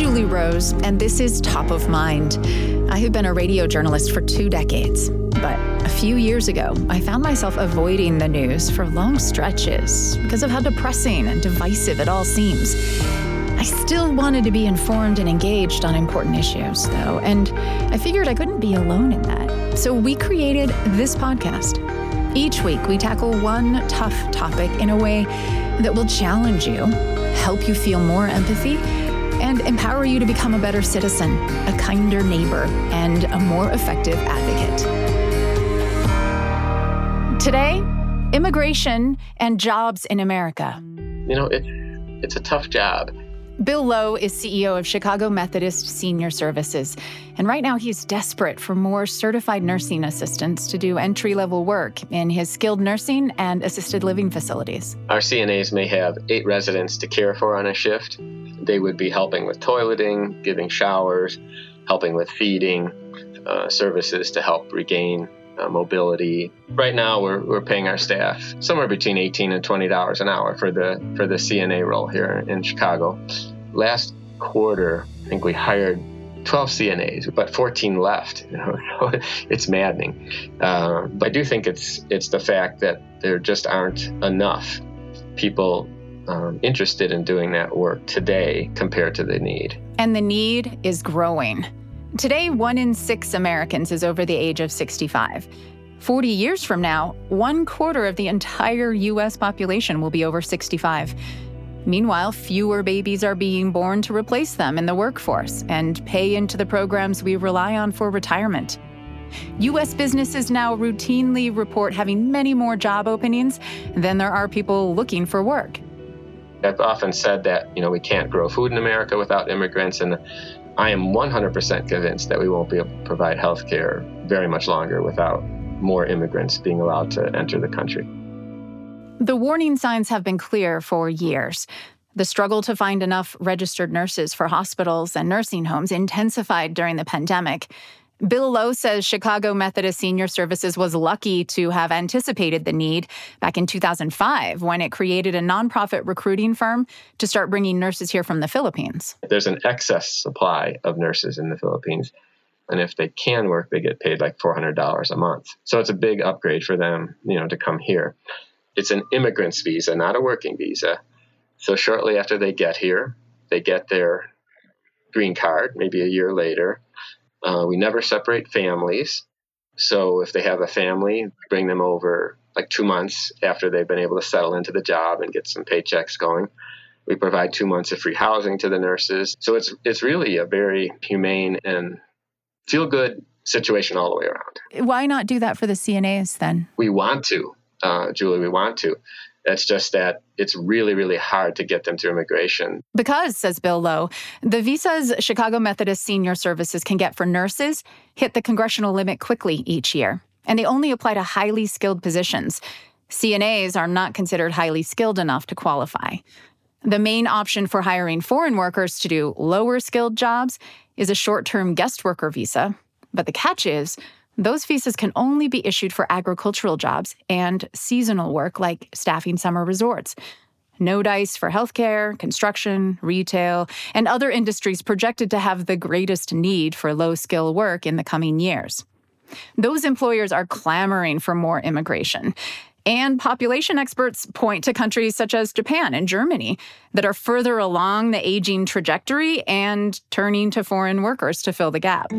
Julie Rose, and this is Top of Mind. I have been a radio journalist for two decades, but a few years ago, I found myself avoiding the news for long stretches because of how depressing and divisive it all seems. I still wanted to be informed and engaged on important issues, though, and I figured I couldn't be alone in that. So we created this podcast. Each week, we tackle one tough topic in a way that will challenge you, help you feel more empathy and empower you to become a better citizen, a kinder neighbor, and a more effective advocate. Today, immigration and jobs in America. You know, it, it's a tough job. Bill Lowe is CEO of Chicago Methodist Senior Services, and right now he's desperate for more certified nursing assistants to do entry level work in his skilled nursing and assisted living facilities. Our CNAs may have eight residents to care for on a shift. They would be helping with toileting, giving showers, helping with feeding, uh, services to help regain uh, mobility. Right now, we're, we're paying our staff somewhere between 18 and 20 dollars an hour for the for the CNA role here in Chicago. Last quarter, I think we hired 12 CNAs, but 14 left. It's maddening. Uh, but I do think it's it's the fact that there just aren't enough people um, interested in doing that work today compared to the need. And the need is growing. Today, one in six Americans is over the age of 65. 40 years from now, one quarter of the entire U.S. population will be over 65. Meanwhile, fewer babies are being born to replace them in the workforce and pay into the programs we rely on for retirement. U.S. businesses now routinely report having many more job openings than there are people looking for work. I've often said that, you know, we can't grow food in America without immigrants, and I am 100% convinced that we won't be able to provide health care very much longer without more immigrants being allowed to enter the country. The warning signs have been clear for years. The struggle to find enough registered nurses for hospitals and nursing homes intensified during the pandemic. Bill Lowe says Chicago Methodist Senior Services was lucky to have anticipated the need back in 2005 when it created a nonprofit recruiting firm to start bringing nurses here from the Philippines. There's an excess supply of nurses in the Philippines. And if they can work, they get paid like $400 a month. So it's a big upgrade for them, you know, to come here. It's an immigrant's visa, not a working visa. So shortly after they get here, they get their green card, maybe a year later uh, we never separate families. So if they have a family, bring them over like two months after they've been able to settle into the job and get some paychecks going. We provide two months of free housing to the nurses. So it's it's really a very humane and feel good situation all the way around. Why not do that for the CNAs then? We want to, uh, Julie. We want to. It's just that it's really, really hard to get them through immigration. Because, says Bill Lowe, the visas Chicago Methodist Senior Services can get for nurses hit the congressional limit quickly each year, and they only apply to highly skilled positions. CNAs are not considered highly skilled enough to qualify. The main option for hiring foreign workers to do lower skilled jobs is a short term guest worker visa. But the catch is, those visas can only be issued for agricultural jobs and seasonal work like staffing summer resorts. No dice for healthcare, construction, retail, and other industries projected to have the greatest need for low skill work in the coming years. Those employers are clamoring for more immigration. And population experts point to countries such as Japan and Germany that are further along the aging trajectory and turning to foreign workers to fill the gap.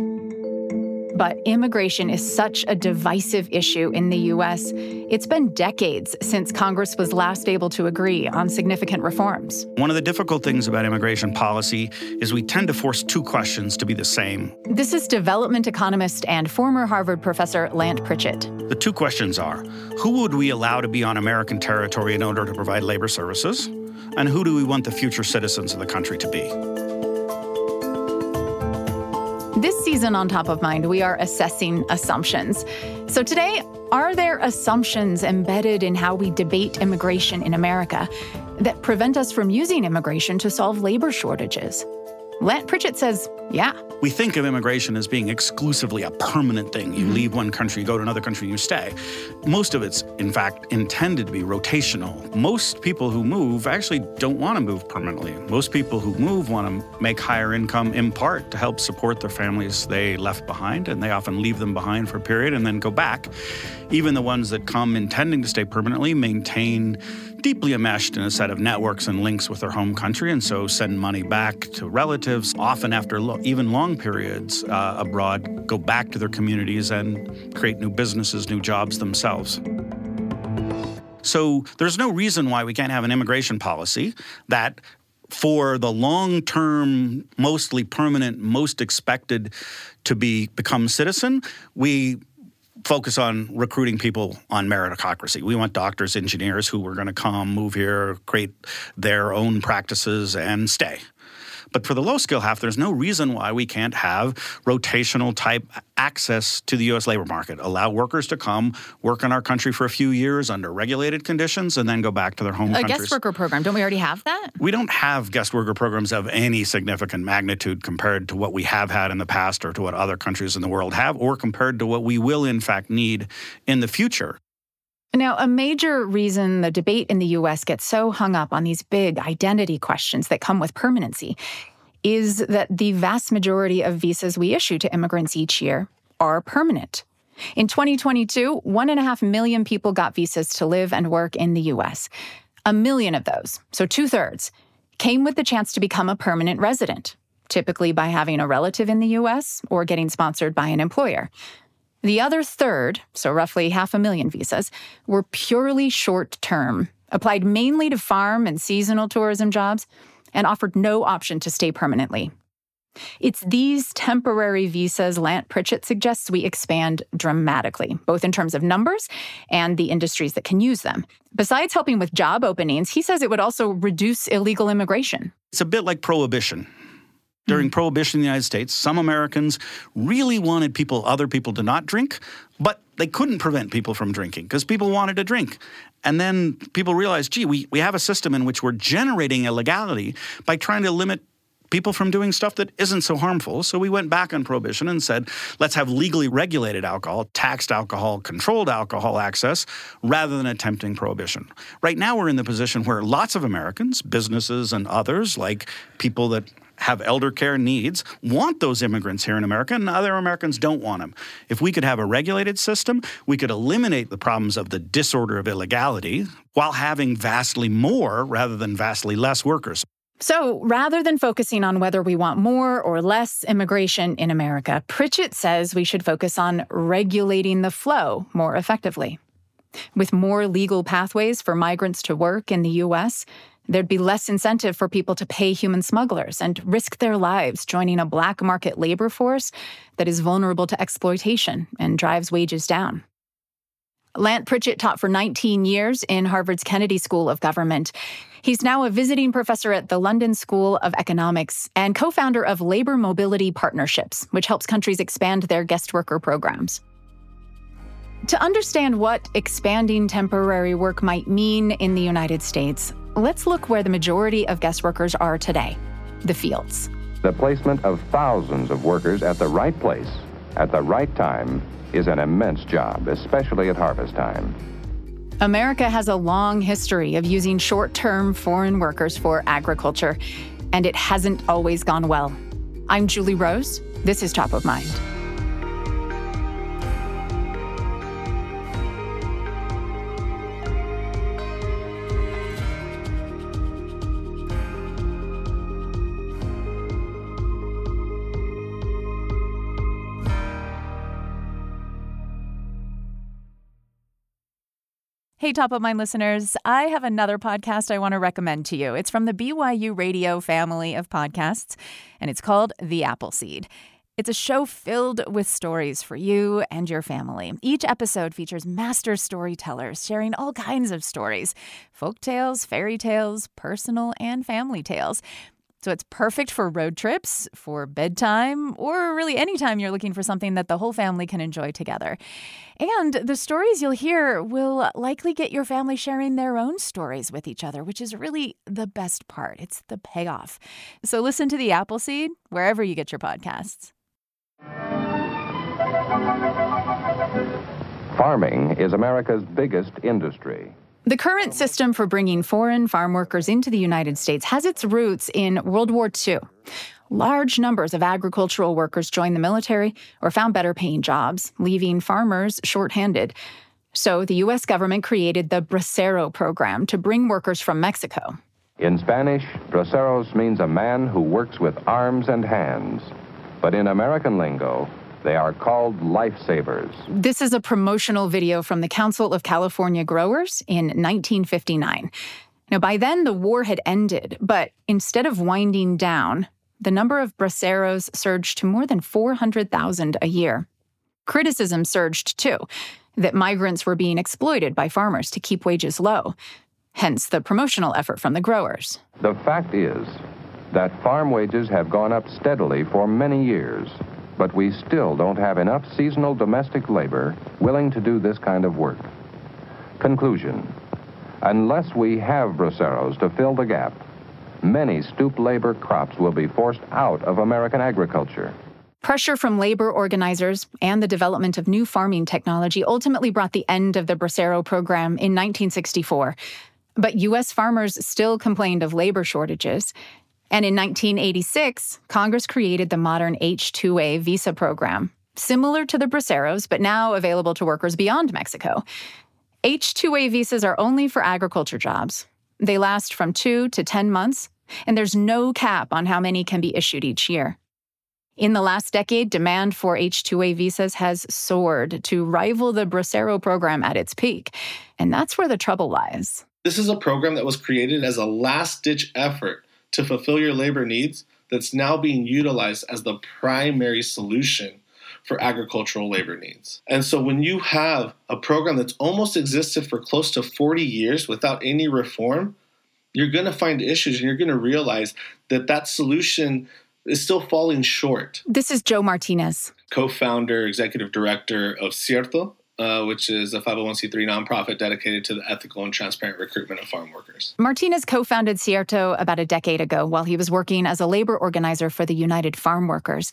But immigration is such a divisive issue in the U.S., it's been decades since Congress was last able to agree on significant reforms. One of the difficult things about immigration policy is we tend to force two questions to be the same. This is development economist and former Harvard professor Lant Pritchett. The two questions are who would we allow to be on American territory in order to provide labor services? And who do we want the future citizens of the country to be? This season on Top of Mind, we are assessing assumptions. So today, are there assumptions embedded in how we debate immigration in America that prevent us from using immigration to solve labor shortages? Lant Pritchett says, yeah. We think of immigration as being exclusively a permanent thing. You mm-hmm. leave one country, you go to another country, you stay. Most of it's, in fact, intended to be rotational. Most people who move actually don't want to move permanently. Most people who move want to make higher income in part to help support their families they left behind, and they often leave them behind for a period and then go back. Even the ones that come intending to stay permanently maintain deeply enmeshed in a set of networks and links with their home country, and so send money back to relatives, often after lo- even long periods uh, abroad, go back to their communities and create new businesses, new jobs themselves. So there's no reason why we can't have an immigration policy that for the long term, mostly permanent, most expected to be become citizen, we focus on recruiting people on meritocracy. We want doctors, engineers who are going to come, move here, create their own practices, and stay. But for the low skill half, there's no reason why we can't have rotational type access to the U.S. labor market. Allow workers to come work in our country for a few years under regulated conditions and then go back to their home a countries. guest worker program. Don't we already have that? We don't have guest worker programs of any significant magnitude compared to what we have had in the past or to what other countries in the world have or compared to what we will in fact need in the future. Now, a major reason the debate in the US gets so hung up on these big identity questions that come with permanency is that the vast majority of visas we issue to immigrants each year are permanent. In 2022, one and a half million people got visas to live and work in the US. A million of those, so two thirds, came with the chance to become a permanent resident, typically by having a relative in the US or getting sponsored by an employer. The other third, so roughly half a million visas, were purely short term, applied mainly to farm and seasonal tourism jobs, and offered no option to stay permanently. It's these temporary visas Lant Pritchett suggests we expand dramatically, both in terms of numbers and the industries that can use them. Besides helping with job openings, he says it would also reduce illegal immigration. It's a bit like prohibition. During mm Prohibition in the United States, some Americans really wanted people, other people to not drink, but they couldn't prevent people from drinking because people wanted to drink. And then people realized, gee, we, we have a system in which we're generating illegality by trying to limit people from doing stuff that isn't so harmful. So we went back on prohibition and said, let's have legally regulated alcohol, taxed alcohol, controlled alcohol access, rather than attempting prohibition. Right now, we're in the position where lots of Americans, businesses, and others, like people that have elder care needs want those immigrants here in America, and other Americans don't want them. If we could have a regulated system, we could eliminate the problems of the disorder of illegality while having vastly more rather than vastly less workers. So, rather than focusing on whether we want more or less immigration in America, Pritchett says we should focus on regulating the flow more effectively. With more legal pathways for migrants to work in the U.S., there'd be less incentive for people to pay human smugglers and risk their lives joining a black market labor force that is vulnerable to exploitation and drives wages down. Lant Pritchett taught for 19 years in Harvard's Kennedy School of Government. He's now a visiting professor at the London School of Economics and co founder of Labor Mobility Partnerships, which helps countries expand their guest worker programs. To understand what expanding temporary work might mean in the United States, let's look where the majority of guest workers are today the fields. The placement of thousands of workers at the right place, at the right time, is an immense job, especially at harvest time. America has a long history of using short term foreign workers for agriculture, and it hasn't always gone well. I'm Julie Rose. This is Top of Mind. Hey, top of mind listeners, I have another podcast I want to recommend to you. It's from the BYU Radio family of podcasts, and it's called The Appleseed. It's a show filled with stories for you and your family. Each episode features master storytellers sharing all kinds of stories folk tales, fairy tales, personal and family tales. So it's perfect for road trips, for bedtime, or really anytime you're looking for something that the whole family can enjoy together. And the stories you'll hear will likely get your family sharing their own stories with each other, which is really the best part. It's the payoff. So listen to the Appleseed wherever you get your podcasts. Farming is America's biggest industry. The current oh. system for bringing foreign farm workers into the United States has its roots in World War II. Large numbers of agricultural workers joined the military or found better paying jobs, leaving farmers shorthanded. So the U.S. government created the Bracero program to bring workers from Mexico. In Spanish, braceros means a man who works with arms and hands. But in American lingo, they are called lifesavers. This is a promotional video from the Council of California Growers in 1959. Now, by then, the war had ended, but instead of winding down, the number of braceros surged to more than 400,000 a year. Criticism surged too that migrants were being exploited by farmers to keep wages low, hence the promotional effort from the growers. The fact is that farm wages have gone up steadily for many years but we still don't have enough seasonal domestic labor willing to do this kind of work. Conclusion Unless we have braceros to fill the gap, many stoop labor crops will be forced out of American agriculture. Pressure from labor organizers and the development of new farming technology ultimately brought the end of the Bracero program in 1964. But U.S. farmers still complained of labor shortages, and in 1986, Congress created the modern H 2A visa program, similar to the Braceros, but now available to workers beyond Mexico. H 2A visas are only for agriculture jobs. They last from two to 10 months, and there's no cap on how many can be issued each year. In the last decade, demand for H 2A visas has soared to rival the Bracero program at its peak. And that's where the trouble lies. This is a program that was created as a last ditch effort to fulfill your labor needs that's now being utilized as the primary solution for agricultural labor needs. And so when you have a program that's almost existed for close to 40 years without any reform, you're going to find issues and you're going to realize that that solution is still falling short. This is Joe Martinez, co founder, executive director of Cierto, uh, which is a 501c3 nonprofit dedicated to the ethical and transparent recruitment of farm workers. Martinez co founded Cierto about a decade ago while he was working as a labor organizer for the United Farm Workers.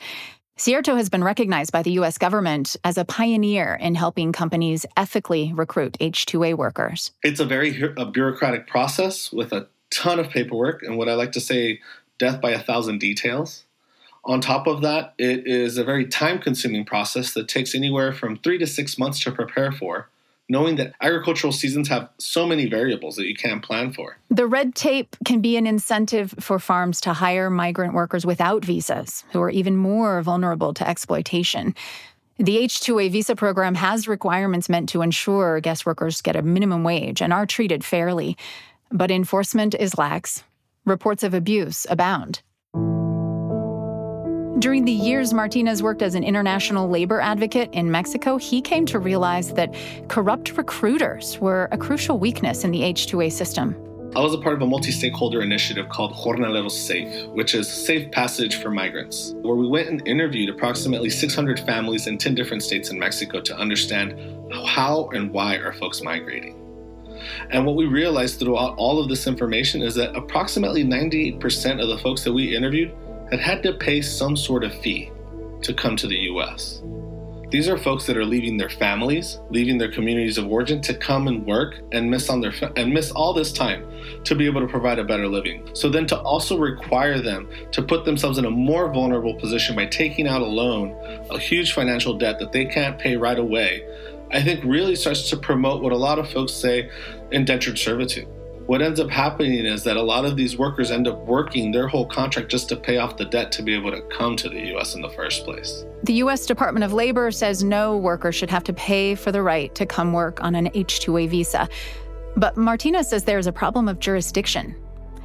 Cierto has been recognized by the U.S. government as a pioneer in helping companies ethically recruit H2A workers. It's a very a bureaucratic process with a ton of paperwork and what I like to say, death by a thousand details. On top of that, it is a very time consuming process that takes anywhere from three to six months to prepare for, knowing that agricultural seasons have so many variables that you can't plan for. The red tape can be an incentive for farms to hire migrant workers without visas, who are even more vulnerable to exploitation. The H 2A visa program has requirements meant to ensure guest workers get a minimum wage and are treated fairly, but enforcement is lax. Reports of abuse abound. During the years Martinez worked as an international labor advocate in Mexico, he came to realize that corrupt recruiters were a crucial weakness in the H2A system. I was a part of a multi stakeholder initiative called Jornaleros Safe, which is safe passage for migrants, where we went and interviewed approximately 600 families in 10 different states in Mexico to understand how and why are folks migrating. And what we realized throughout all of this information is that approximately 98% of the folks that we interviewed had had to pay some sort of fee to come to the US. These are folks that are leaving their families, leaving their communities of origin to come and work and miss on their fa- and miss all this time to be able to provide a better living. So then to also require them to put themselves in a more vulnerable position by taking out a loan, a huge financial debt that they can't pay right away, I think really starts to promote what a lot of folks say indentured servitude what ends up happening is that a lot of these workers end up working their whole contract just to pay off the debt to be able to come to the US in the first place. The US Department of Labor says no worker should have to pay for the right to come work on an H2A visa. But Martinez says there is a problem of jurisdiction.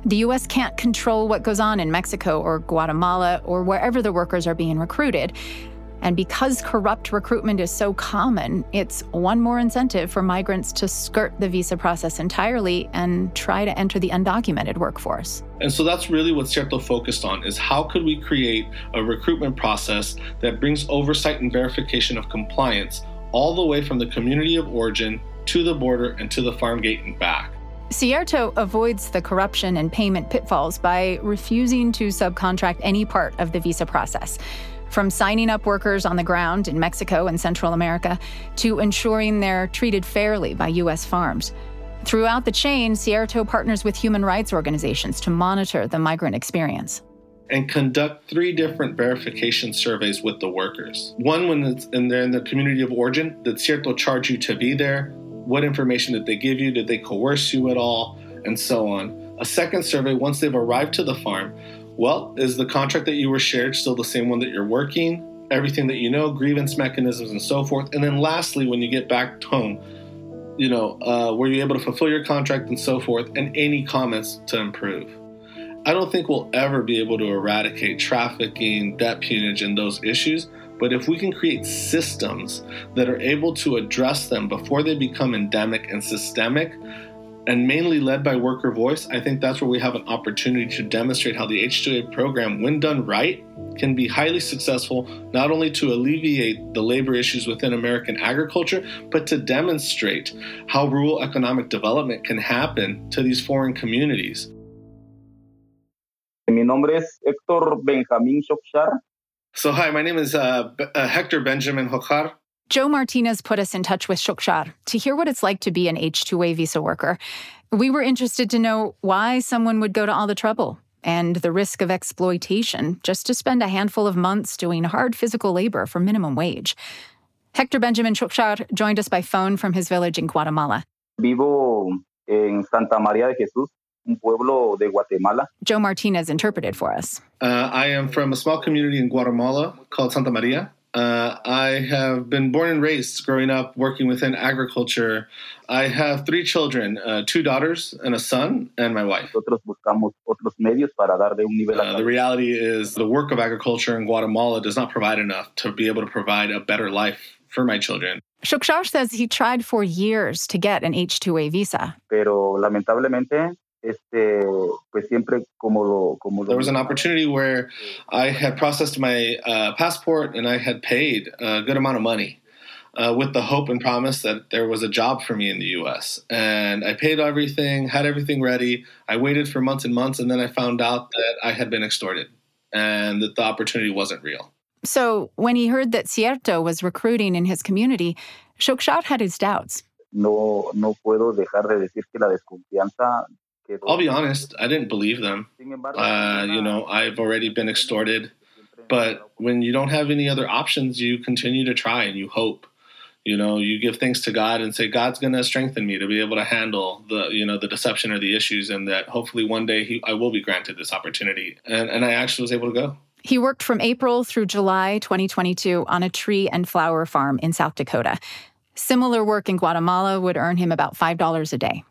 The US can't control what goes on in Mexico or Guatemala or wherever the workers are being recruited. And because corrupt recruitment is so common, it's one more incentive for migrants to skirt the visa process entirely and try to enter the undocumented workforce. And so that's really what Cierto focused on is how could we create a recruitment process that brings oversight and verification of compliance all the way from the community of origin to the border and to the farm gate and back. Cierto avoids the corruption and payment pitfalls by refusing to subcontract any part of the visa process from signing up workers on the ground in Mexico and Central America to ensuring they're treated fairly by U.S. farms. Throughout the chain, Cierto partners with human rights organizations to monitor the migrant experience. And conduct three different verification surveys with the workers. One when it's in, they're in the community of origin, did Cierto charge you to be there? What information did they give you? Did they coerce you at all? And so on. A second survey once they've arrived to the farm well, is the contract that you were shared still the same one that you're working? Everything that you know, grievance mechanisms, and so forth. And then lastly, when you get back home, you know, uh, were you able to fulfill your contract and so forth, and any comments to improve. I don't think we'll ever be able to eradicate trafficking, debt peonage, and those issues. But if we can create systems that are able to address them before they become endemic and systemic, and mainly led by worker voice, I think that's where we have an opportunity to demonstrate how the H2A program, when done right, can be highly successful not only to alleviate the labor issues within American agriculture, but to demonstrate how rural economic development can happen to these foreign communities. Mi nombre es Héctor Benjamín Shokshar. So, hi, my name is uh, uh, Hector Benjamin Hojar. Joe Martinez put us in touch with Shukshar to hear what it's like to be an H2A visa worker. We were interested to know why someone would go to all the trouble and the risk of exploitation just to spend a handful of months doing hard physical labor for minimum wage. Hector Benjamin Shukshar joined us by phone from his village in Guatemala. Vivo en Santa María de Jesús, un pueblo de Guatemala. Joe Martinez interpreted for us. Uh, I am from a small community in Guatemala called Santa Maria. Uh, I have been born and raised growing up working within agriculture. I have three children uh, two daughters and a son, and my wife. Uh, the reality is, the work of agriculture in Guatemala does not provide enough to be able to provide a better life for my children. Shukshar says he tried for years to get an H2A visa. Pero lamentablemente este, pues siempre como lo, como there was an opportunity where I had processed my uh, passport and I had paid a good amount of money uh, with the hope and promise that there was a job for me in the U.S. And I paid everything, had everything ready. I waited for months and months, and then I found out that I had been extorted and that the opportunity wasn't real. So when he heard that Cierto was recruiting in his community, Shokshar had his doubts. No, no puedo dejar de decir que la desconfianza I'll be honest, I didn't believe them. Uh, you know, I've already been extorted. But when you don't have any other options, you continue to try and you hope. You know, you give thanks to God and say, God's going to strengthen me to be able to handle the, you know, the deception or the issues, and that hopefully one day he, I will be granted this opportunity. And, and I actually was able to go. He worked from April through July 2022 on a tree and flower farm in South Dakota. Similar work in Guatemala would earn him about $5 a day.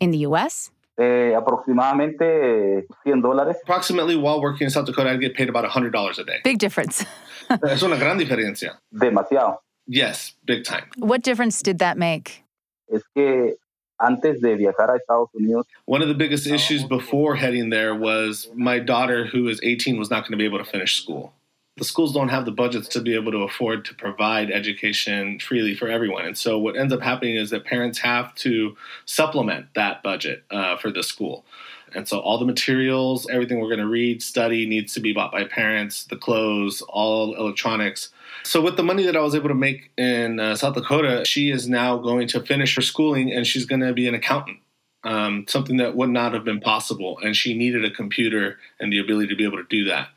In the US, eh, aproximadamente 100 dólares. Approximately while working in South Dakota, I'd get paid about $100 a day. Big difference. es una gran diferencia. Demasiado. Yes, big time. What difference did that make? Es que antes de viajar a Estados Unidos. One of the biggest issues before heading there was my daughter, who is 18, was not going to be able to finish school the schools don't have the budgets to be able to afford to provide education freely for everyone. And so what ends up happening is that parents have to supplement that budget uh, for the school. And so all the materials, everything we're going to read, study needs to be bought by parents, the clothes, all electronics. So with the money that I was able to make in uh, South Dakota, she is now going to finish her schooling and she's going to be an accountant um, something that would not have been possible. And she needed a computer and the ability to be able to do that.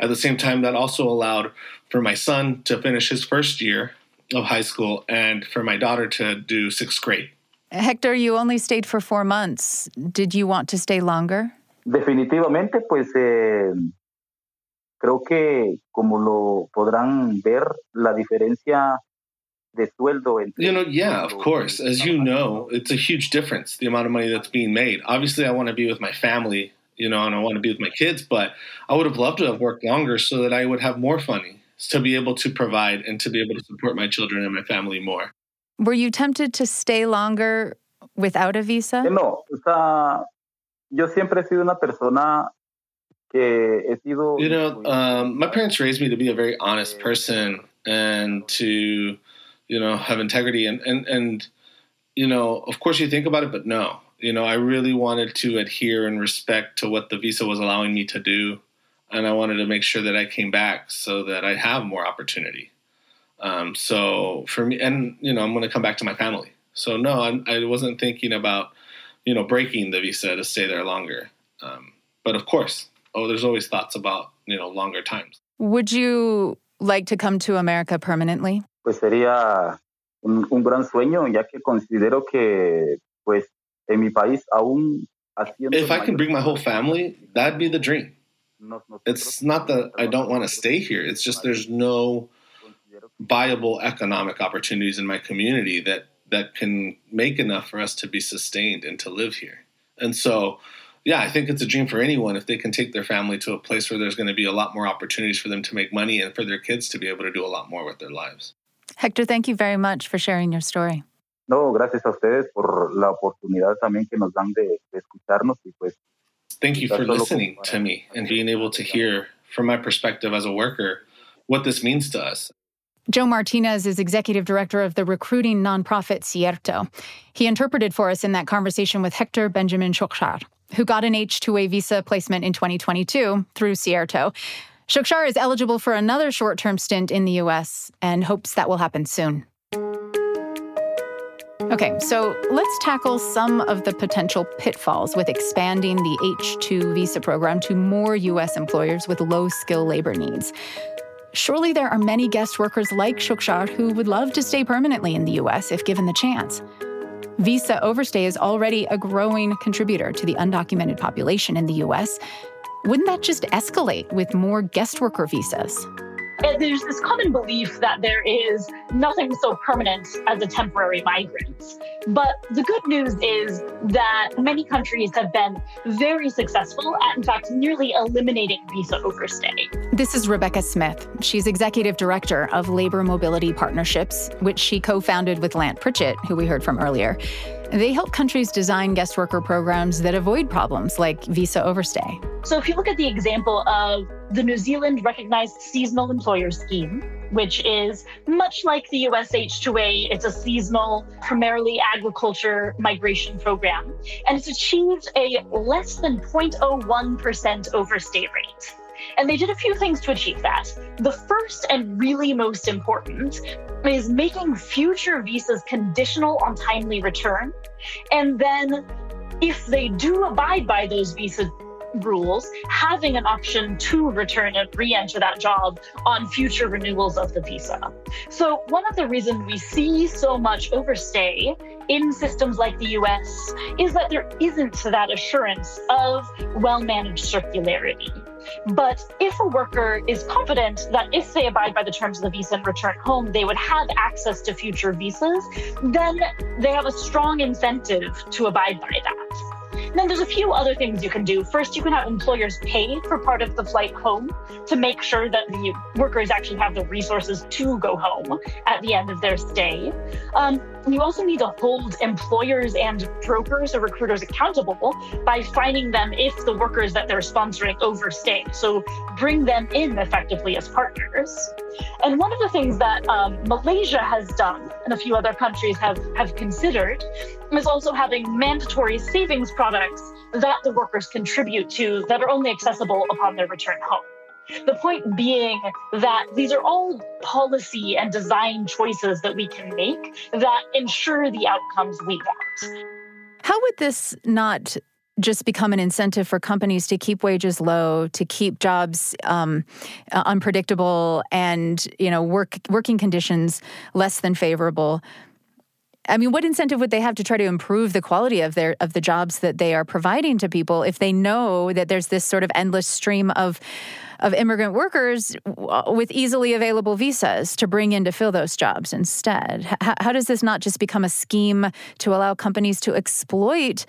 At the same time, that also allowed for my son to finish his first year of high school and for my daughter to do sixth grade. Hector, you only stayed for four months. Did you want to stay longer? Definitivamente, pues eh, creo que como lo podrán ver, la diferencia you know, yeah, of course. As you know, it's a huge difference, the amount of money that's being made. Obviously, I want to be with my family, you know, and I want to be with my kids, but I would have loved to have worked longer so that I would have more money, to be able to provide and to be able to support my children and my family more. Were you tempted to stay longer without a visa? No, o sea, yo siempre he sido una persona que he sido. You know, um, my parents raised me to be a very honest person and to, you know, have integrity and and and, you know, of course you think about it, but no, you know, I really wanted to adhere and respect to what the visa was allowing me to do, and I wanted to make sure that I came back so that I have more opportunity. Um, so for me, and you know, I'm going to come back to my family. So no, I, I, wasn't thinking about, you know, breaking the visa to stay there longer. Um, but of course, oh, there's always thoughts about you know longer times. Would you like to come to America permanently? Pues sería un, un gran sueño, ya que considero que, pues, en mi país aún haciendo. If I can bring my whole family, that'd be the dream. It's not that I don't want to stay here. It's just there's no viable economic opportunities in my community that that can make enough for us to be sustained and to live here. And so, yeah, I think it's a dream for anyone if they can take their family to a place where there's going to be a lot more opportunities for them to make money and for their kids to be able to do a lot more with their lives. Hector, thank you very much for sharing your story. No, gracias a ustedes por la oportunidad también que nos dan de, de escucharnos y pues. Thank you for listening to me and being able to hear from my perspective as a worker what this means to us. Joe Martinez is executive director of the recruiting nonprofit Cierto. He interpreted for us in that conversation with Hector Benjamin Shokshar, who got an H-2A visa placement in 2022 through Cierto. Shokshar is eligible for another short-term stint in the U.S. and hopes that will happen soon. Okay, so let's tackle some of the potential pitfalls with expanding the H 2 visa program to more U.S. employers with low skill labor needs. Surely there are many guest workers like Shukshar who would love to stay permanently in the US if given the chance. Visa overstay is already a growing contributor to the undocumented population in the US. Wouldn't that just escalate with more guest worker visas? there's this common belief that there is nothing so permanent as a temporary migrant. But the good news is that many countries have been very successful at, in fact, nearly eliminating visa overstay. This is Rebekah Smith. She's executive director of Labor Mobility Partnerships, which she co founded with Lant Pritchett, who we heard from earlier. They help countries design guest worker programs that avoid problems like visa overstay. So, if you look at the example of the New Zealand recognized seasonal employer scheme, which is much like the US H2A, it's a seasonal, primarily agriculture migration program, and it's achieved a less than 0.01% overstay rate. And they did a few things to achieve that. The first and really most important is making future visas conditional on timely return. And then, if they do abide by those visa rules, having an option to return and re enter that job on future renewals of the visa. So, one of the reasons we see so much overstay in systems like the US is that there isn't that assurance of well managed circularity. But if a worker is confident that if they abide by the terms of the visa and return home, they would have access to future visas, then they have a strong incentive to abide by that. And then there's a few other things you can do. First, you can have employers pay for part of the flight home to make sure that the workers actually have the resources to go home at the end of their stay. Um, you also need to hold employers and brokers or recruiters accountable by fining them if the workers that they're sponsoring overstay. So bring them in effectively as partners. And one of the things that um, Malaysia has done and a few other countries have, have considered is also having mandatory savings products that the workers contribute to that are only accessible upon their return home. The point being that these are all policy and design choices that we can make that ensure the outcomes we want. How would this not just become an incentive for companies to keep wages low, to keep jobs um, uh, unpredictable, and you know work working conditions less than favorable? I mean, what incentive would they have to try to improve the quality of their of the jobs that they are providing to people if they know that there's this sort of endless stream of of immigrant workers with easily available visas to bring in to fill those jobs instead? How, how does this not just become a scheme to allow companies to exploit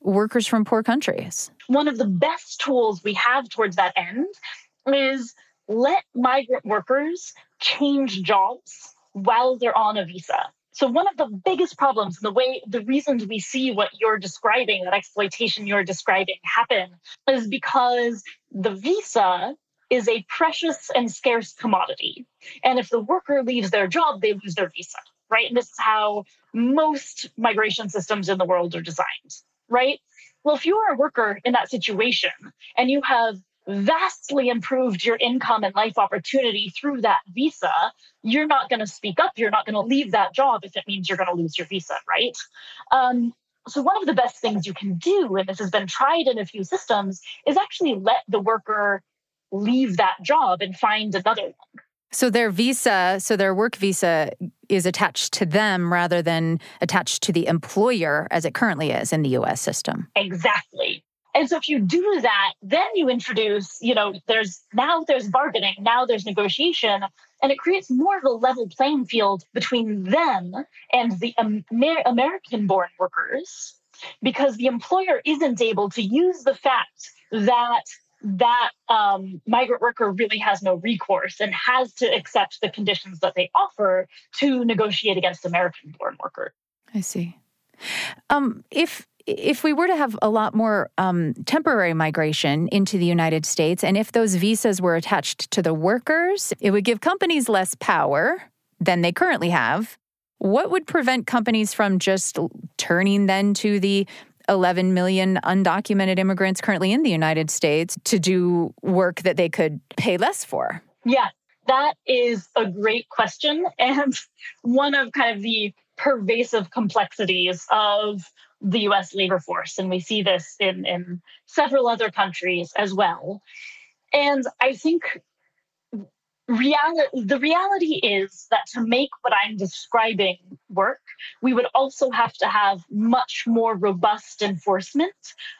workers from poor countries? One of the best tools we have towards that end is let migrant workers change jobs while they're on a visa. So one of the biggest problems, the way the reasons we see what you're describing, that exploitation you're describing happen, is because the visa is a precious and scarce commodity. And if the worker leaves their job, they lose their visa, right? And this is how most migration systems in the world are designed, right? Well, if you are a worker in that situation and you have vastly improved your income and life opportunity through that visa, you're not going to speak up. You're not going to leave that job if it means you're going to lose your visa, right? Um, so, one of the best things you can do, and this has been tried in a few systems, is actually let the worker leave that job and find another one. So, their visa, so their work visa is attached to them rather than attached to the employer as it currently is in the US system. Exactly. And so if you do that, then you introduce, you know, there's now there's bargaining, now there's negotiation, and it creates more of a level playing field between them and the Amer- American born workers because the employer isn't able to use the fact that that um, migrant worker really has no recourse and has to accept the conditions that they offer to negotiate against American born workers. I see. Um, if if we were to have a lot more um, temporary migration into the United States, and if those visas were attached to the workers, it would give companies less power than they currently have. What would prevent companies from just turning then to the 11 million undocumented immigrants currently in the United States to do work that they could pay less for? Yeah, that is a great question. And one of kind of the pervasive complexities of the US labor force. And we see this in, in several other countries as well. And I think reality the reality is that to make what I'm describing work, we would also have to have much more robust enforcement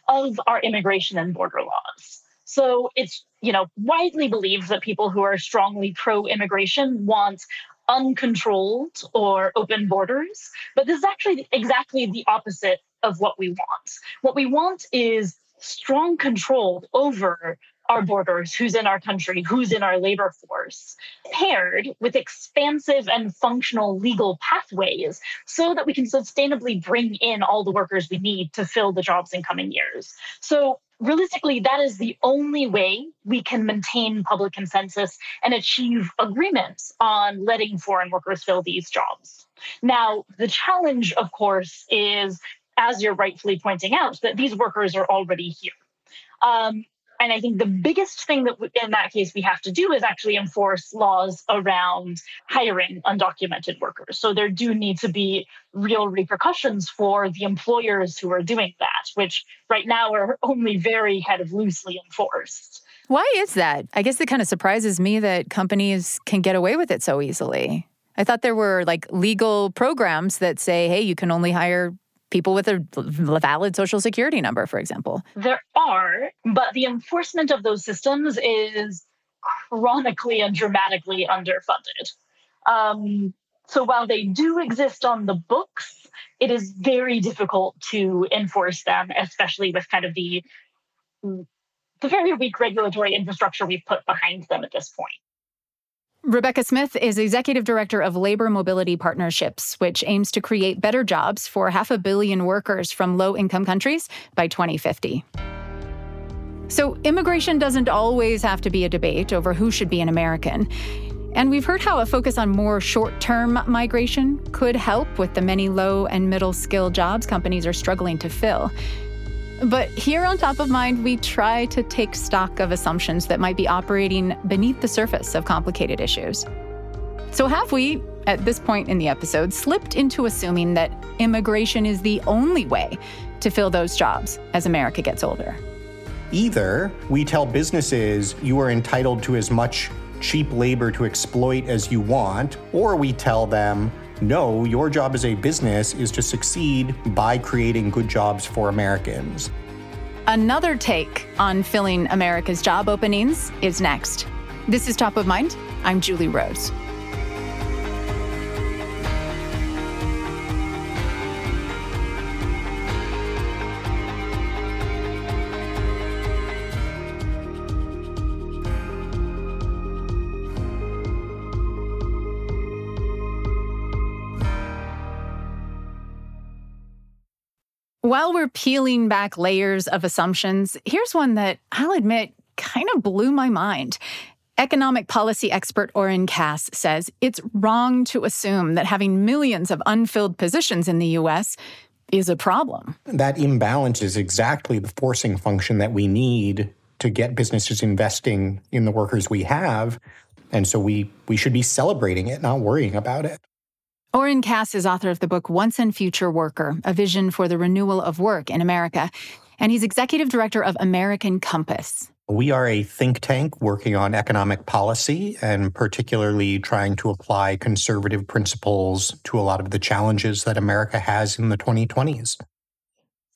of our immigration and border laws. So it's you know widely believed that people who are strongly pro-immigration want uncontrolled or open borders. But this is actually exactly the opposite of what we want. What we want is strong control over our borders, who's in our country, who's in our labor force, paired with expansive and functional legal pathways so that we can sustainably bring in all the workers we need to fill the jobs in coming years. So realistically, that is the only way we can maintain public consensus and achieve agreements on letting foreign workers fill these jobs. Now, the challenge, of course, is, as you're rightfully pointing out, that these workers are already here. Um, and I think the biggest thing that in that case we have to do is actually enforce laws around hiring undocumented workers. So there do need to be real repercussions for the employers who are doing that, which right now are only very kind of loosely enforced. Why is that? I guess it kind of surprises me that companies can get away with it so easily. I thought there were like legal programs that say, hey, you can only hire people with a valid social security number, for example? There are, but the enforcement of those systems is chronically and dramatically underfunded. Um, so while they do exist on the books, it is very difficult to enforce them, especially with kind of the the very weak regulatory infrastructure we've put behind them at this point. Rebekah Smith is executive director of Labor Mobility Partnerships, which aims to create better jobs for half a billion workers from low income countries by 2050. So, immigration doesn't always have to be a debate over who should be an American. And we've heard how a focus on more short term migration could help with the many low and middle skill jobs companies are struggling to fill. But here on Top of Mind, we try to take stock of assumptions that might be operating beneath the surface of complicated issues. So, have we, at this point in the episode, slipped into assuming that immigration is the only way to fill those jobs as America gets older? Either we tell businesses you are entitled to as much cheap labor to exploit as you want, or we tell them no, your job as a business is to succeed by creating good jobs for Americans. Another take on filling America's job openings is next. This is Top of Mind. I'm Julie Rose. While we're peeling back layers of assumptions, here's one that I'll admit kind of blew my mind. Economic policy expert Oren Cass says it's wrong to assume that having millions of unfilled positions in the US is a problem. That imbalance is exactly the forcing function that we need to get businesses investing in the workers we have. And so we, we should be celebrating it, not worrying about it. Oren Cass is author of the book Once and Future Worker A Vision for the Renewal of Work in America. And he's executive director of American Compass. We are a think tank working on economic policy and particularly trying to apply conservative principles to a lot of the challenges that America has in the 2020s.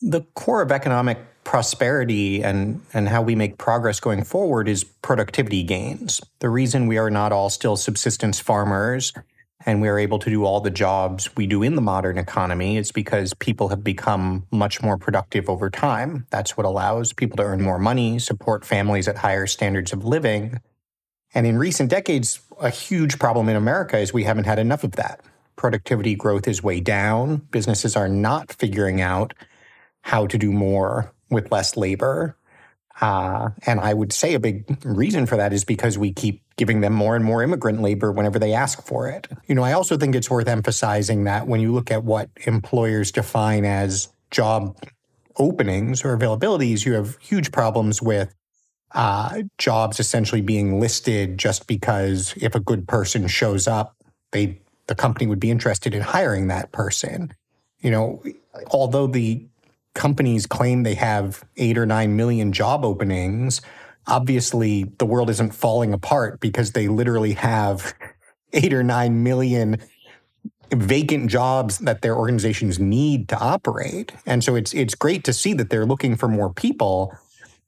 The core of economic prosperity and, and how we make progress going forward is productivity gains. The reason we are not all still subsistence farmers and we are able to do all the jobs we do in the modern economy it's because people have become much more productive over time. That's what allows people to earn more money, support families at higher standards of living. And in recent decades, a huge problem in America is we haven't had enough of that. Productivity growth is way down. Businesses are not figuring out how to do more with less labor. Uh, and I would say a big reason for that is because we keep giving them more and more immigrant labor whenever they ask for it. You know, I also think it's worth emphasizing that when you look at what employers define as job openings or availabilities, you have huge problems with uh, jobs essentially being listed just because if a good person shows up, they the company would be interested in hiring that person. You know, although the companies claim they have eight or nine million job openings, obviously the world isn't falling apart because they literally have eight or nine million vacant jobs that their organizations need to operate. And so it's it's great to see that they're looking for more people.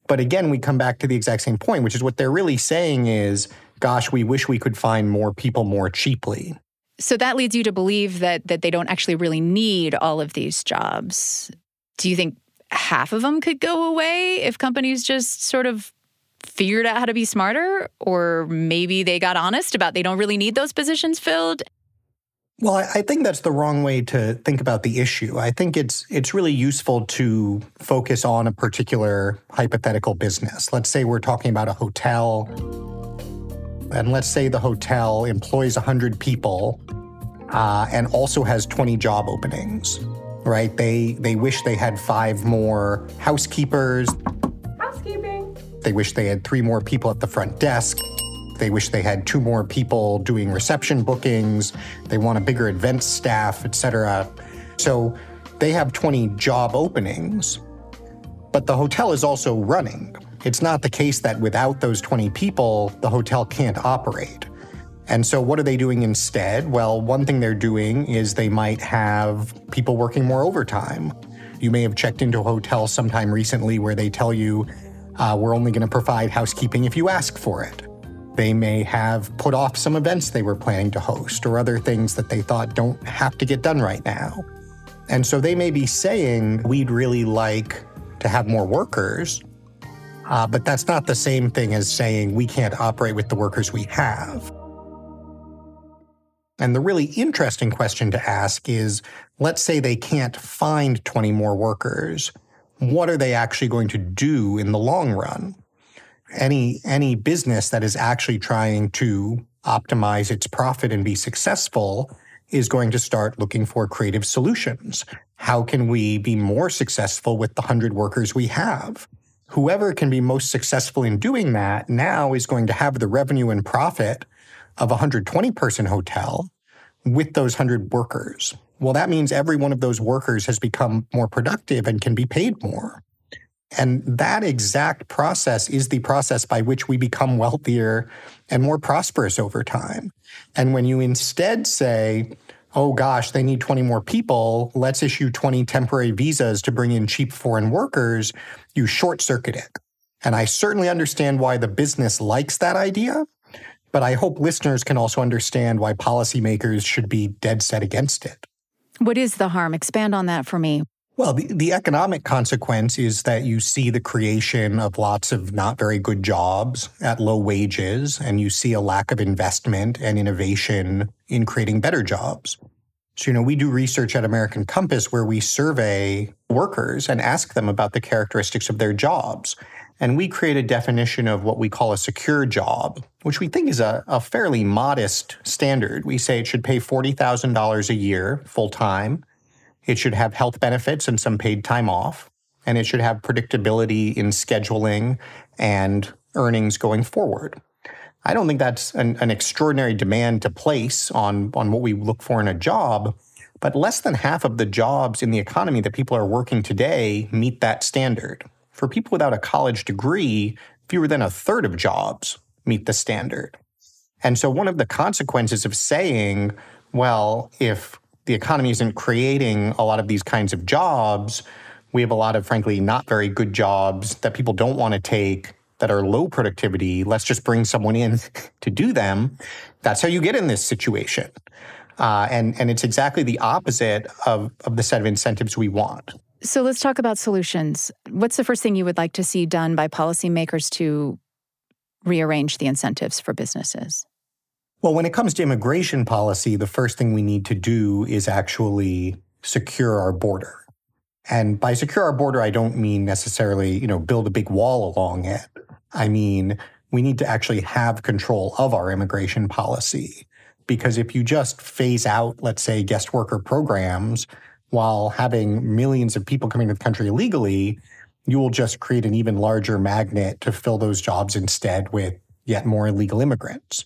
But again, we come back to the exact same point, which is what they're really saying is, gosh, we wish we could find more people more cheaply. So that leads you to believe that that they don't actually really need all of these jobs. Do you think half of them could go away if companies just sort of figured out how to be smarter or maybe they got honest about they don't really need those positions filled well, I think that's the wrong way to think about the issue. I think it's it's really useful to focus on a particular hypothetical business. Let's say we're talking about a hotel, and let's say the hotel employs 100 people uh, and also has 20 job openings. Right? They they wish they had five more housekeepers. Housekeeping. They wish they had three more people at the front desk. They wish they had two more people doing reception bookings. They want a bigger events staff, etc. So they have 20 job openings, but the hotel is also running. It's not the case that without those 20 people, the hotel can't operate. And so, what are they doing instead? Well, one thing they're doing is they might have people working more overtime. You may have checked into a hotel sometime recently where they tell you, uh, we're only going to provide housekeeping if you ask for it. They may have put off some events they were planning to host or other things that they thought don't have to get done right now. And so they may be saying, we'd really like to have more workers, uh, but that's not the same thing as saying we can't operate with the workers we have. And the really interesting question to ask is let's say they can't find 20 more workers. What are they actually going to do in the long run? any any business that is actually trying to optimize its profit and be successful is going to start looking for creative solutions. How can we be more successful with the 100 workers we have? Whoever can be most successful in doing that now is going to have the revenue and profit of a 120 person hotel with those 100 workers. Well, that means every one of those workers has become more productive and can be paid more. And that exact process is the process by which we become wealthier and more prosperous over time. And when you instead say, oh gosh, they need 20 more people, let's issue 20 temporary visas to bring in cheap foreign workers, you short circuit it. And I certainly understand why the business likes that idea, but I hope listeners can also understand why policymakers should be dead set against it. What is the harm? Expand on that for me. Well, the, the economic consequence is that you see the creation of lots of not very good jobs at low wages, and you see a lack of investment and innovation in creating better jobs. So, you know, we do research at American Compass where we survey workers and ask them about the characteristics of their jobs. And we create a definition of what we call a secure job, which we think is a, a fairly modest standard. We say it should pay $40,000 a year full time. It should have health benefits and some paid time off. And it should have predictability in scheduling and earnings going forward. I don't think that's an, an extraordinary demand to place on, on what we look for in a job, but less than half of the jobs in the economy that people are working today meet that standard. For people without a college degree, fewer than a third of jobs meet the standard. And so, one of the consequences of saying, well, if the economy isn't creating a lot of these kinds of jobs, we have a lot of, frankly, not very good jobs that people don't want to take that are low productivity. Let's just bring someone in to do them. That's how you get in this situation. Uh, and, and it's exactly the opposite of, of the set of incentives we want. So let's talk about solutions. What's the first thing you would like to see done by policymakers to rearrange the incentives for businesses? Well, when it comes to immigration policy, the first thing we need to do is actually secure our border. And by secure our border, I don't mean necessarily, you know, build a big wall along it. I mean, we need to actually have control of our immigration policy. Because if you just phase out, let's say, guest worker programs, while having millions of people coming to the country illegally, you will just create an even larger magnet to fill those jobs instead with yet more illegal immigrants.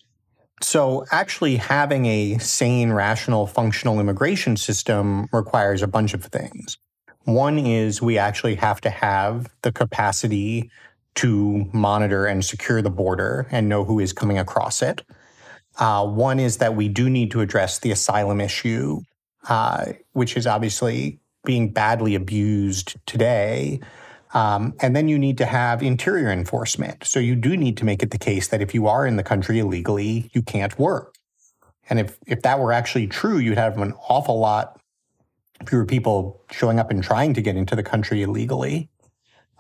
So, actually, having a sane, rational, functional immigration system requires a bunch of things. One is we actually have to have the capacity to monitor and secure the border and know who is coming across it. Uh, one is that we do need to address the asylum issue uh, which is obviously being badly abused today. Um, and then you need to have interior enforcement. So you do need to make it the case that if you are in the country illegally, you can't work. And if, if that were actually true, you'd have an awful lot fewer people showing up and trying to get into the country illegally.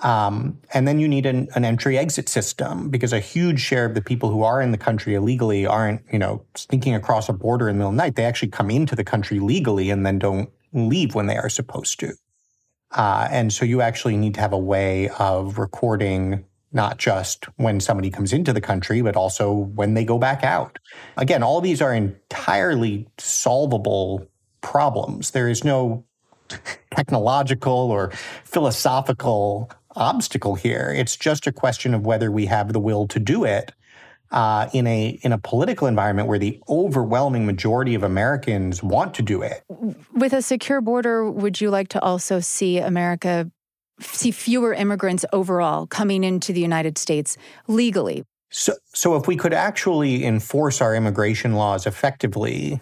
Um, and then you need an, an entry exit system because a huge share of the people who are in the country illegally aren't, you know, sneaking across a border in the middle of the night. They actually come into the country legally and then don't leave when they are supposed to. Uh, and so you actually need to have a way of recording not just when somebody comes into the country, but also when they go back out. Again, all these are entirely solvable problems. There is no technological or philosophical obstacle here. It's just a question of whether we have the will to do it. Uh, in a in a political environment where the overwhelming majority of Americans want to do it. With a secure border, would you like to also see America see fewer immigrants overall coming into the United States legally? So, so if we could actually enforce our immigration laws effectively,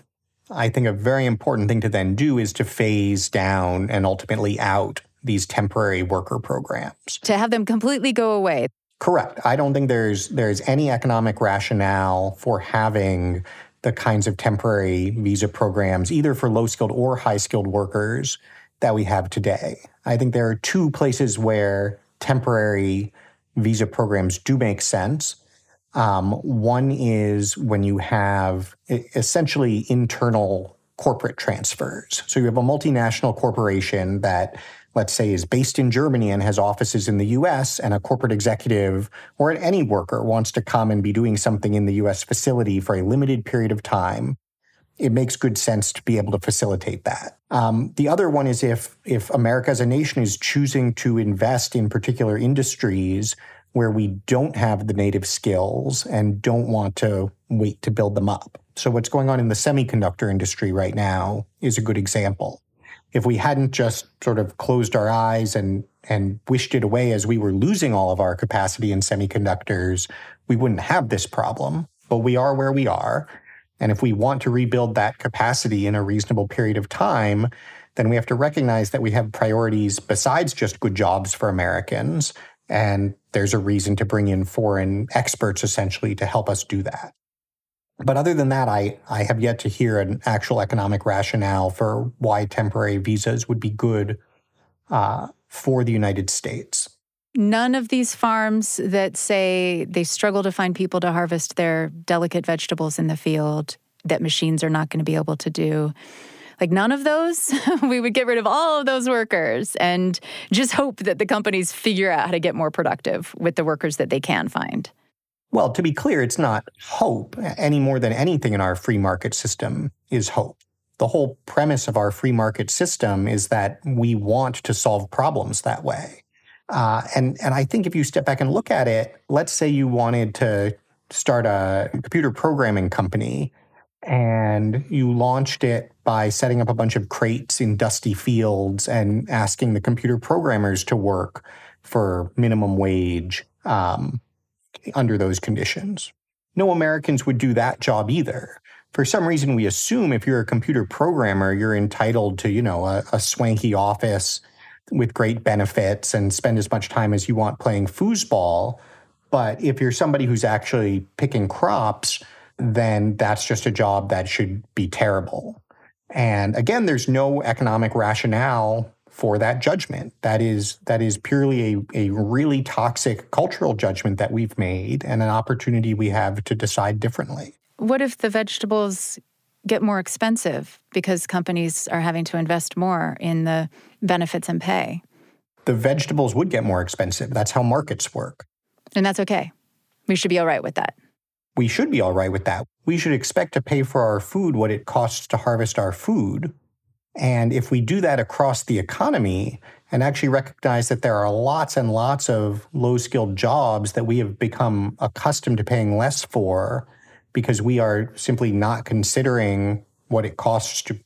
I think a very important thing to then do is to phase down and ultimately out these temporary worker programs. To have them completely go away. Correct. I don't think there's there's any economic rationale for having the kinds of temporary visa programs either for low skilled or high skilled workers that we have today. I think there are two places where temporary visa programs do make sense. Um, one is when you have essentially internal corporate transfers. So you have a multinational corporation that let's say, is based in Germany and has offices in the US, and a corporate executive or any worker wants to come and be doing something in the US facility for a limited period of time, it makes good sense to be able to facilitate that. Um, the other one is if if America as a nation is choosing to invest in particular industries where we don't have the native skills and don't want to wait to build them up. So what's going on in the semiconductor industry right now is a good example if we hadn't just sort of closed our eyes and and wished it away as we were losing all of our capacity in semiconductors, we wouldn't have this problem. But we are where we are. And if we want to rebuild that capacity in a reasonable period of time, then we have to recognize that we have priorities besides just good jobs for Americans. And there's a reason to bring in foreign experts essentially to help us do that. But other than that, I, I have yet to hear an actual economic rationale for why temporary visas would be good uh, for the United States. None of these farms that say they struggle to find people to harvest their delicate vegetables in the field that machines are not going to be able to do. Like none of those, we would get rid of all of those workers and just hope that the companies figure out how to get more productive with the workers that they can find. Well, to be clear, it's not hope any more than anything in our free market system is hope. The whole premise of our free market system is that we want to solve problems that way. Uh, and, and I think if you step back and look at it, let's say you wanted to start a computer programming company and you launched it by setting up a bunch of crates in dusty fields and asking the computer programmers to work for minimum wage um, under those conditions. No Americans would do that job either. For some reason, we assume if you're a computer programmer, you're entitled to, you know, a, a swanky office with great benefits and spend as much time as you want playing foosball. But if you're somebody who's actually picking crops, then that's just a job that should be terrible. And again, there's no economic rationale for that judgment. That is that is purely a, a really toxic cultural judgment that we've made and an opportunity we have to decide differently. What if the vegetables get more expensive because companies are having to invest more in the benefits and pay? The vegetables would get more expensive. That's how markets work. And that's okay. We should be all right with that. We should be all right with that. We should expect to pay for our food what it costs to harvest our food and if we do that across the economy and actually recognize that there are lots and lots of low skilled jobs that we have become accustomed to paying less for because we are simply not considering what it costs to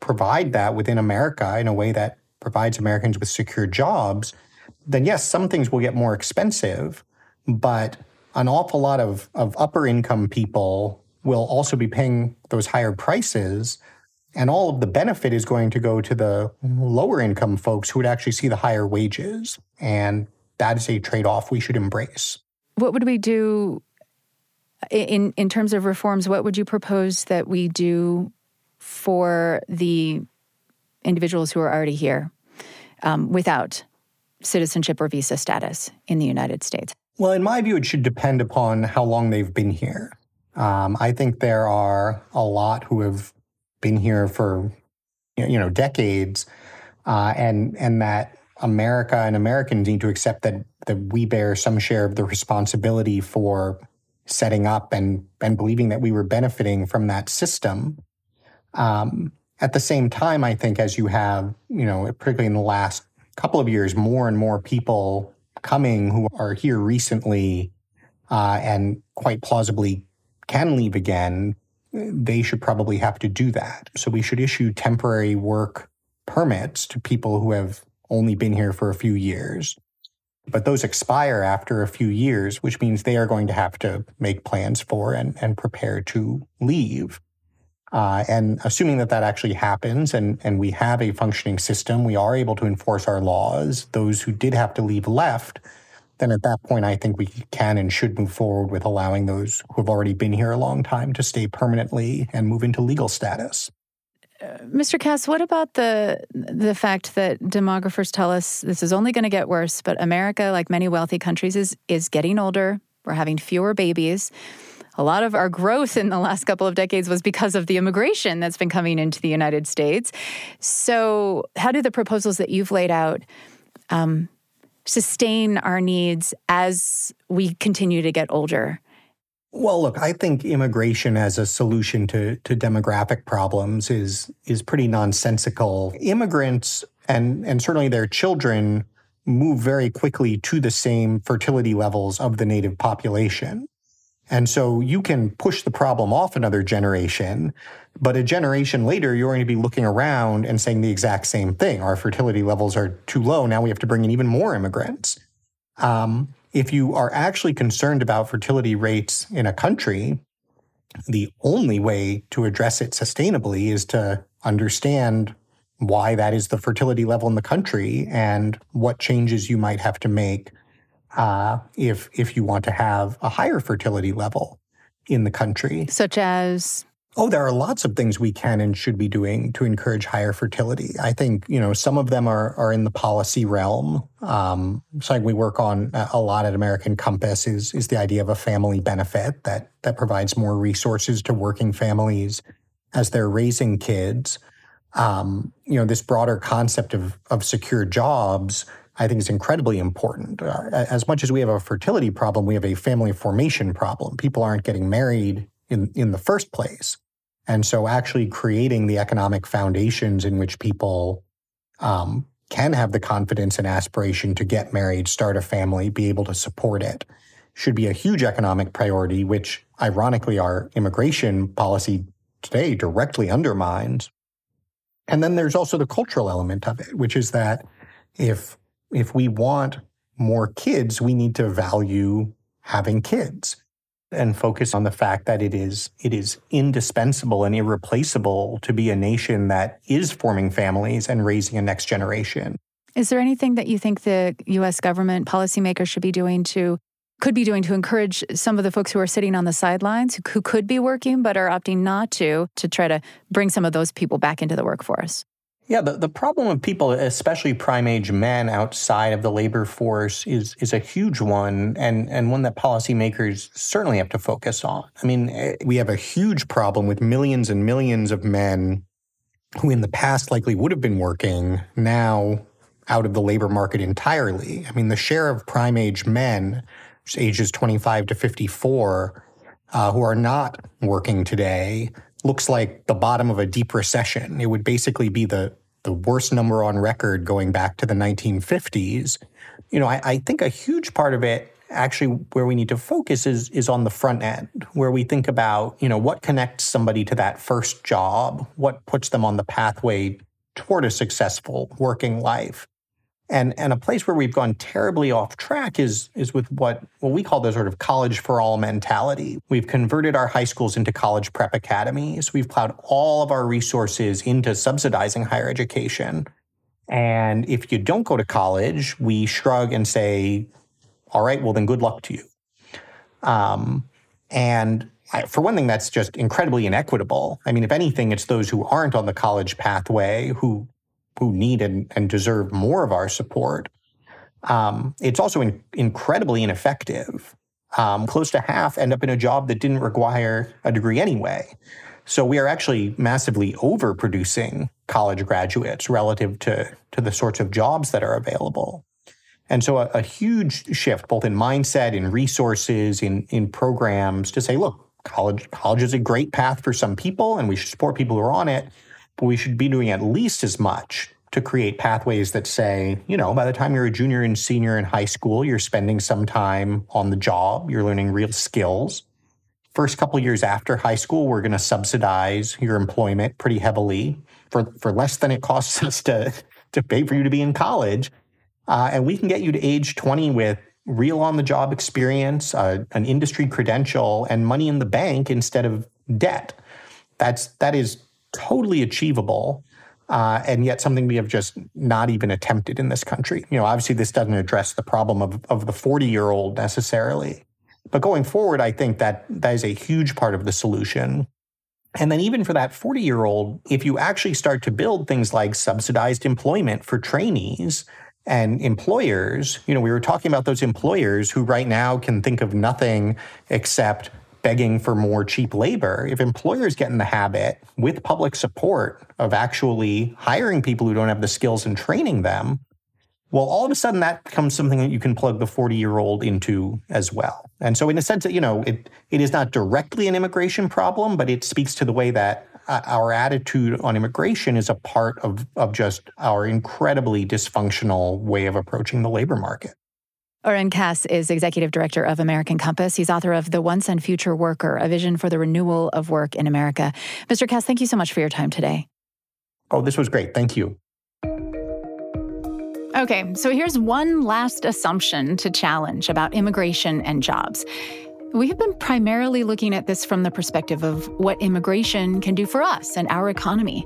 provide that within America in a way that provides Americans with secure jobs, then yes, some things will get more expensive, but an awful lot of, of upper income people will also be paying those higher prices and all of the benefit is going to go to the lower income folks who would actually see the higher wages. And that is a trade off we should embrace. What would we do in, in terms of reforms? What would you propose that we do for the individuals who are already here um, without citizenship or visa status in the United States? Well, in my view, it should depend upon how long they've been here. Um, I think there are a lot who have been here for you know decades, uh, and and that America and Americans need to accept that that we bear some share of the responsibility for setting up and and believing that we were benefiting from that system. Um, at the same time, I think as you have you know particularly in the last couple of years, more and more people coming who are here recently uh, and quite plausibly can leave again they should probably have to do that. So we should issue temporary work permits to people who have only been here for a few years. But those expire after a few years, which means they are going to have to make plans for and, and prepare to leave. Uh, and assuming that that actually happens and, and we have a functioning system, we are able to enforce our laws. Those who did have to leave left then at that point, I think we can and should move forward with allowing those who have already been here a long time to stay permanently and move into legal status. Uh, Mr. Cass, what about the the fact that demographers tell us this is only going to get worse, but America, like many wealthy countries, is is getting older. We're having fewer babies. A lot of our growth in the last couple of decades was because of the immigration that's been coming into the United States. So, how do the proposals that you've laid out um, sustain our needs as we continue to get older? Well, look, I think immigration as a solution to, to demographic problems is is pretty nonsensical. Immigrants and and certainly their children move very quickly to the same fertility levels of the native population. And so you can push the problem off another generation, but a generation later, you're going to be looking around and saying the exact same thing. Our fertility levels are too low. Now we have to bring in even more immigrants. Um, if you are actually concerned about fertility rates in a country, the only way to address it sustainably is to understand why that is the fertility level in the country and what changes you might have to make uh, if if you want to have a higher fertility level in the country. Such as Oh, there are lots of things we can and should be doing to encourage higher fertility. I think you know some of them are are in the policy realm. Um, something we work on a lot at American Compass is is the idea of a family benefit that that provides more resources to working families as they're raising kids. um, you know, this broader concept of, of secure jobs, I think is incredibly important. Uh, as much as we have a fertility problem, we have a family formation problem. People aren't getting married in, in the first place. And so actually creating the economic foundations in which people um, can have the confidence and aspiration to get married, start a family, be able to support it should be a huge economic priority, which ironically our immigration policy today directly undermines. And then there's also the cultural element of it, which is that if if we want more kids, we need to value having kids and focus on the fact that it is it is indispensable and irreplaceable to be a nation that is forming families and raising a next generation. Is there anything that you think the US government policymakers should be doing to could be doing to encourage some of the folks who are sitting on the sidelines who could be working but are opting not to to try to bring some of those people back into the workforce? Yeah, the, the problem of people, especially prime age men outside of the labor force, is is a huge one and, and one that policymakers certainly have to focus on. I mean, eh, we have a huge problem with millions and millions of men who in the past likely would have been working now out of the labor market entirely. I mean, the share of prime age men, ages 25 to 54, uh, who are not working today looks like the bottom of a deep recession. It would basically be the the worst number on record going back to the 1950s. You know, I, I think a huge part of it actually where we need to focus is is on the front end where we think about you know what connects somebody to that first job what puts them on the pathway toward a successful working life and, and a place where we've gone terribly off track is, is with what, what we call the sort of college for all mentality. We've converted our high schools into college prep academies. We've plowed all of our resources into subsidizing higher education. And if you don't go to college, we shrug and say, all right, well, then good luck to you. Um, and I, for one thing, that's just incredibly inequitable. I mean, if anything, it's those who aren't on the college pathway who who need and, and deserve more of our support. Um, it's also in, incredibly ineffective. Um, close to half end up in a job that didn't require a degree anyway. So we are actually massively overproducing college graduates relative to, to the sorts of jobs that are available. And so a, a huge shift, both in mindset, in resources, in, in programs to say, look, college, college is a great path for some people and we should support people who are on it we should be doing at least as much to create pathways that say, you know, by the time you're a junior and senior in high school, you're spending some time on the job, you're learning real skills. First couple years after high school, we're going to subsidize your employment pretty heavily for, for less than it costs us to, to pay for you to be in college. Uh, and we can get you to age 20 with real on the job experience, uh, an industry credential, and money in the bank instead of debt. That's that is totally achievable. Uh, and yet something we have just not even attempted in this country. You know, obviously this doesn't address the problem of, of the 40 year old necessarily. But going forward, I think that that is a huge part of the solution. And then even for that 40 year old, if you actually start to build things like subsidized employment for trainees and employers, you know, we were talking about those employers who right now can think of nothing except begging for more cheap labor, if employers get in the habit with public support of actually hiring people who don't have the skills and training them, well, all of a sudden that becomes something that you can plug the 40 year old into as well. And so, in a sense, that, you know, it, it is not directly an immigration problem, but it speaks to the way that uh, our attitude on immigration is a part of, of just our incredibly dysfunctional way of approaching the labor market. Oren Cass is executive director of American Compass. He's author of The Once and Future Worker, a vision for the renewal of work in America. Mr. Cass, thank you so much for your time today. Oh, this was great. Thank you. Okay, so here's one last assumption to challenge about immigration and jobs. We have been primarily looking at this from the perspective of what immigration can do for us and our economy.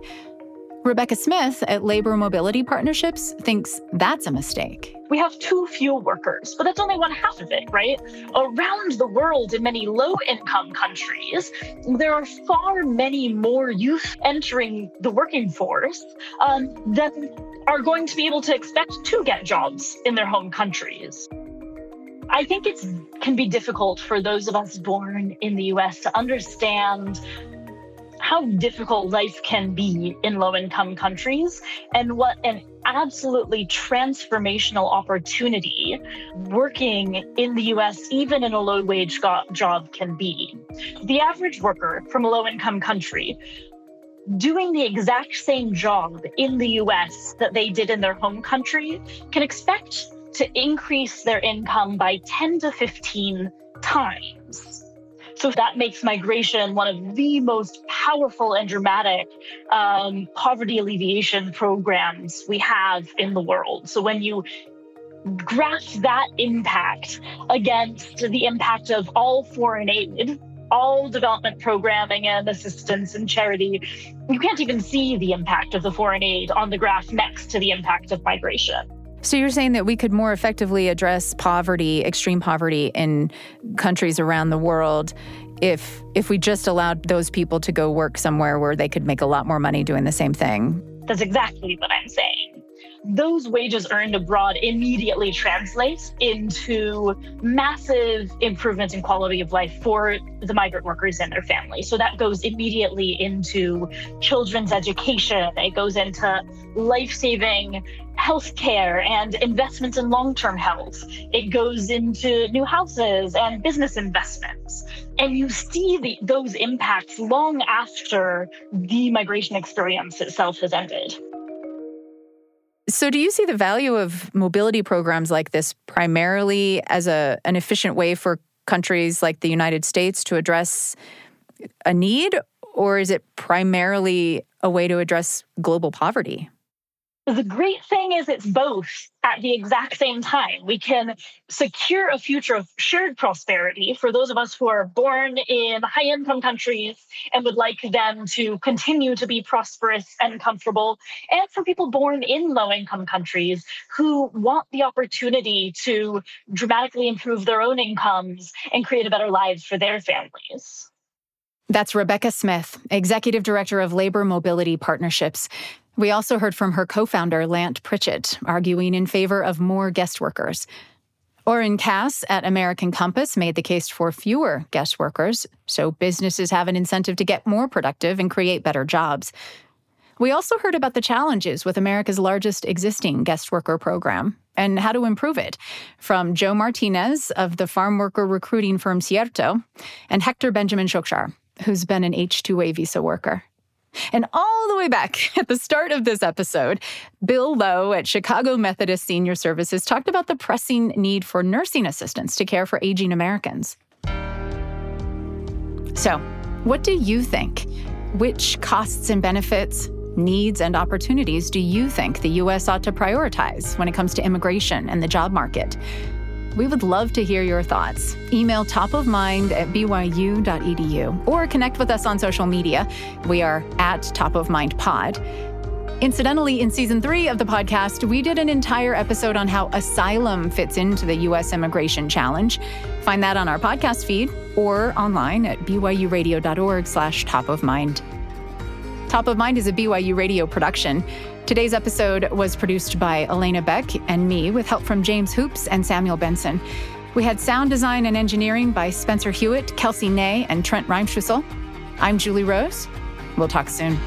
Rebekah Smith at Labor Mobility Partnerships thinks that's a mistake. We have too few workers, but that's only one half of it, right? Around the world, in many low income countries, there are far many more youth entering the working force um, than are going to be able to expect to get jobs in their home countries. I think it can be difficult for those of us born in the US to understand how difficult life can be in low income countries and what an absolutely transformational opportunity working in the US, even in a low wage job, can be. The average worker from a low income country doing the exact same job in the US that they did in their home country can expect to increase their income by 10 to 15 times. So that makes migration one of the most powerful and dramatic um, poverty alleviation programs we have in the world. So when you graph that impact against the impact of all foreign aid, all development programming and assistance and charity, you can't even see the impact of the foreign aid on the graph next to the impact of migration. So you're saying that we could more effectively address poverty, extreme poverty in countries around the world if if we just allowed those people to go work somewhere where they could make a lot more money doing the same thing. That's exactly what I'm saying those wages earned abroad immediately translates into massive improvements in quality of life for the migrant workers and their families. So that goes immediately into children's education, it goes into life saving healthcare and investments in long term health, it goes into new houses and business investments. And you see the, those impacts long after the migration experience itself has ended. So, do you see the value of mobility programs like this primarily as a, an efficient way for countries like the United States to address a need, or is it primarily a way to address global poverty? The great thing is it's both at the exact same time. We can secure a future of shared prosperity for those of us who are born in high income countries and would like them to continue to be prosperous and comfortable, and for people born in low income countries who want the opportunity to dramatically improve their own incomes and create a better lives for their families. That's Rebekah Smith, Executive Director of Labor Mobility Partnerships. We also heard from her co founder, Lant Pritchett, arguing in favor of more guest workers. Oren Cass at American Compass made the case for fewer guest workers, so businesses have an incentive to get more productive and create better jobs. We also heard about the challenges with America's largest existing guest worker program and how to improve it from Joe Martinez of the farm worker recruiting firm Cierto and Hector Benjamin Shokshar, who's been an H 2A visa worker. And all the way back at the start of this episode, Bill Lowe at Chicago Methodist Senior Services talked about the pressing need for nursing assistants to care for aging Americans. So, what do you think? Which costs and benefits, needs, and opportunities do you think the U.S. ought to prioritize when it comes to immigration and the job market? We would love to hear your thoughts. Email topofmind at byu.edu or connect with us on social media. We are at Top of Mind Pod. Incidentally, in season three of the podcast, we did an entire episode on how asylum fits into the U.S. immigration challenge. Find that on our podcast feed or online at byuradio.org slash top of mind. Top of Mind is a BYU radio production. Today's episode was produced by Elena Beck and me with help from James Hoops and Samuel Benson. We had sound design and engineering by Spencer Hewitt, Kelsey Ney, and Trent Reimschusel. I'm Julie Rose. We'll talk soon.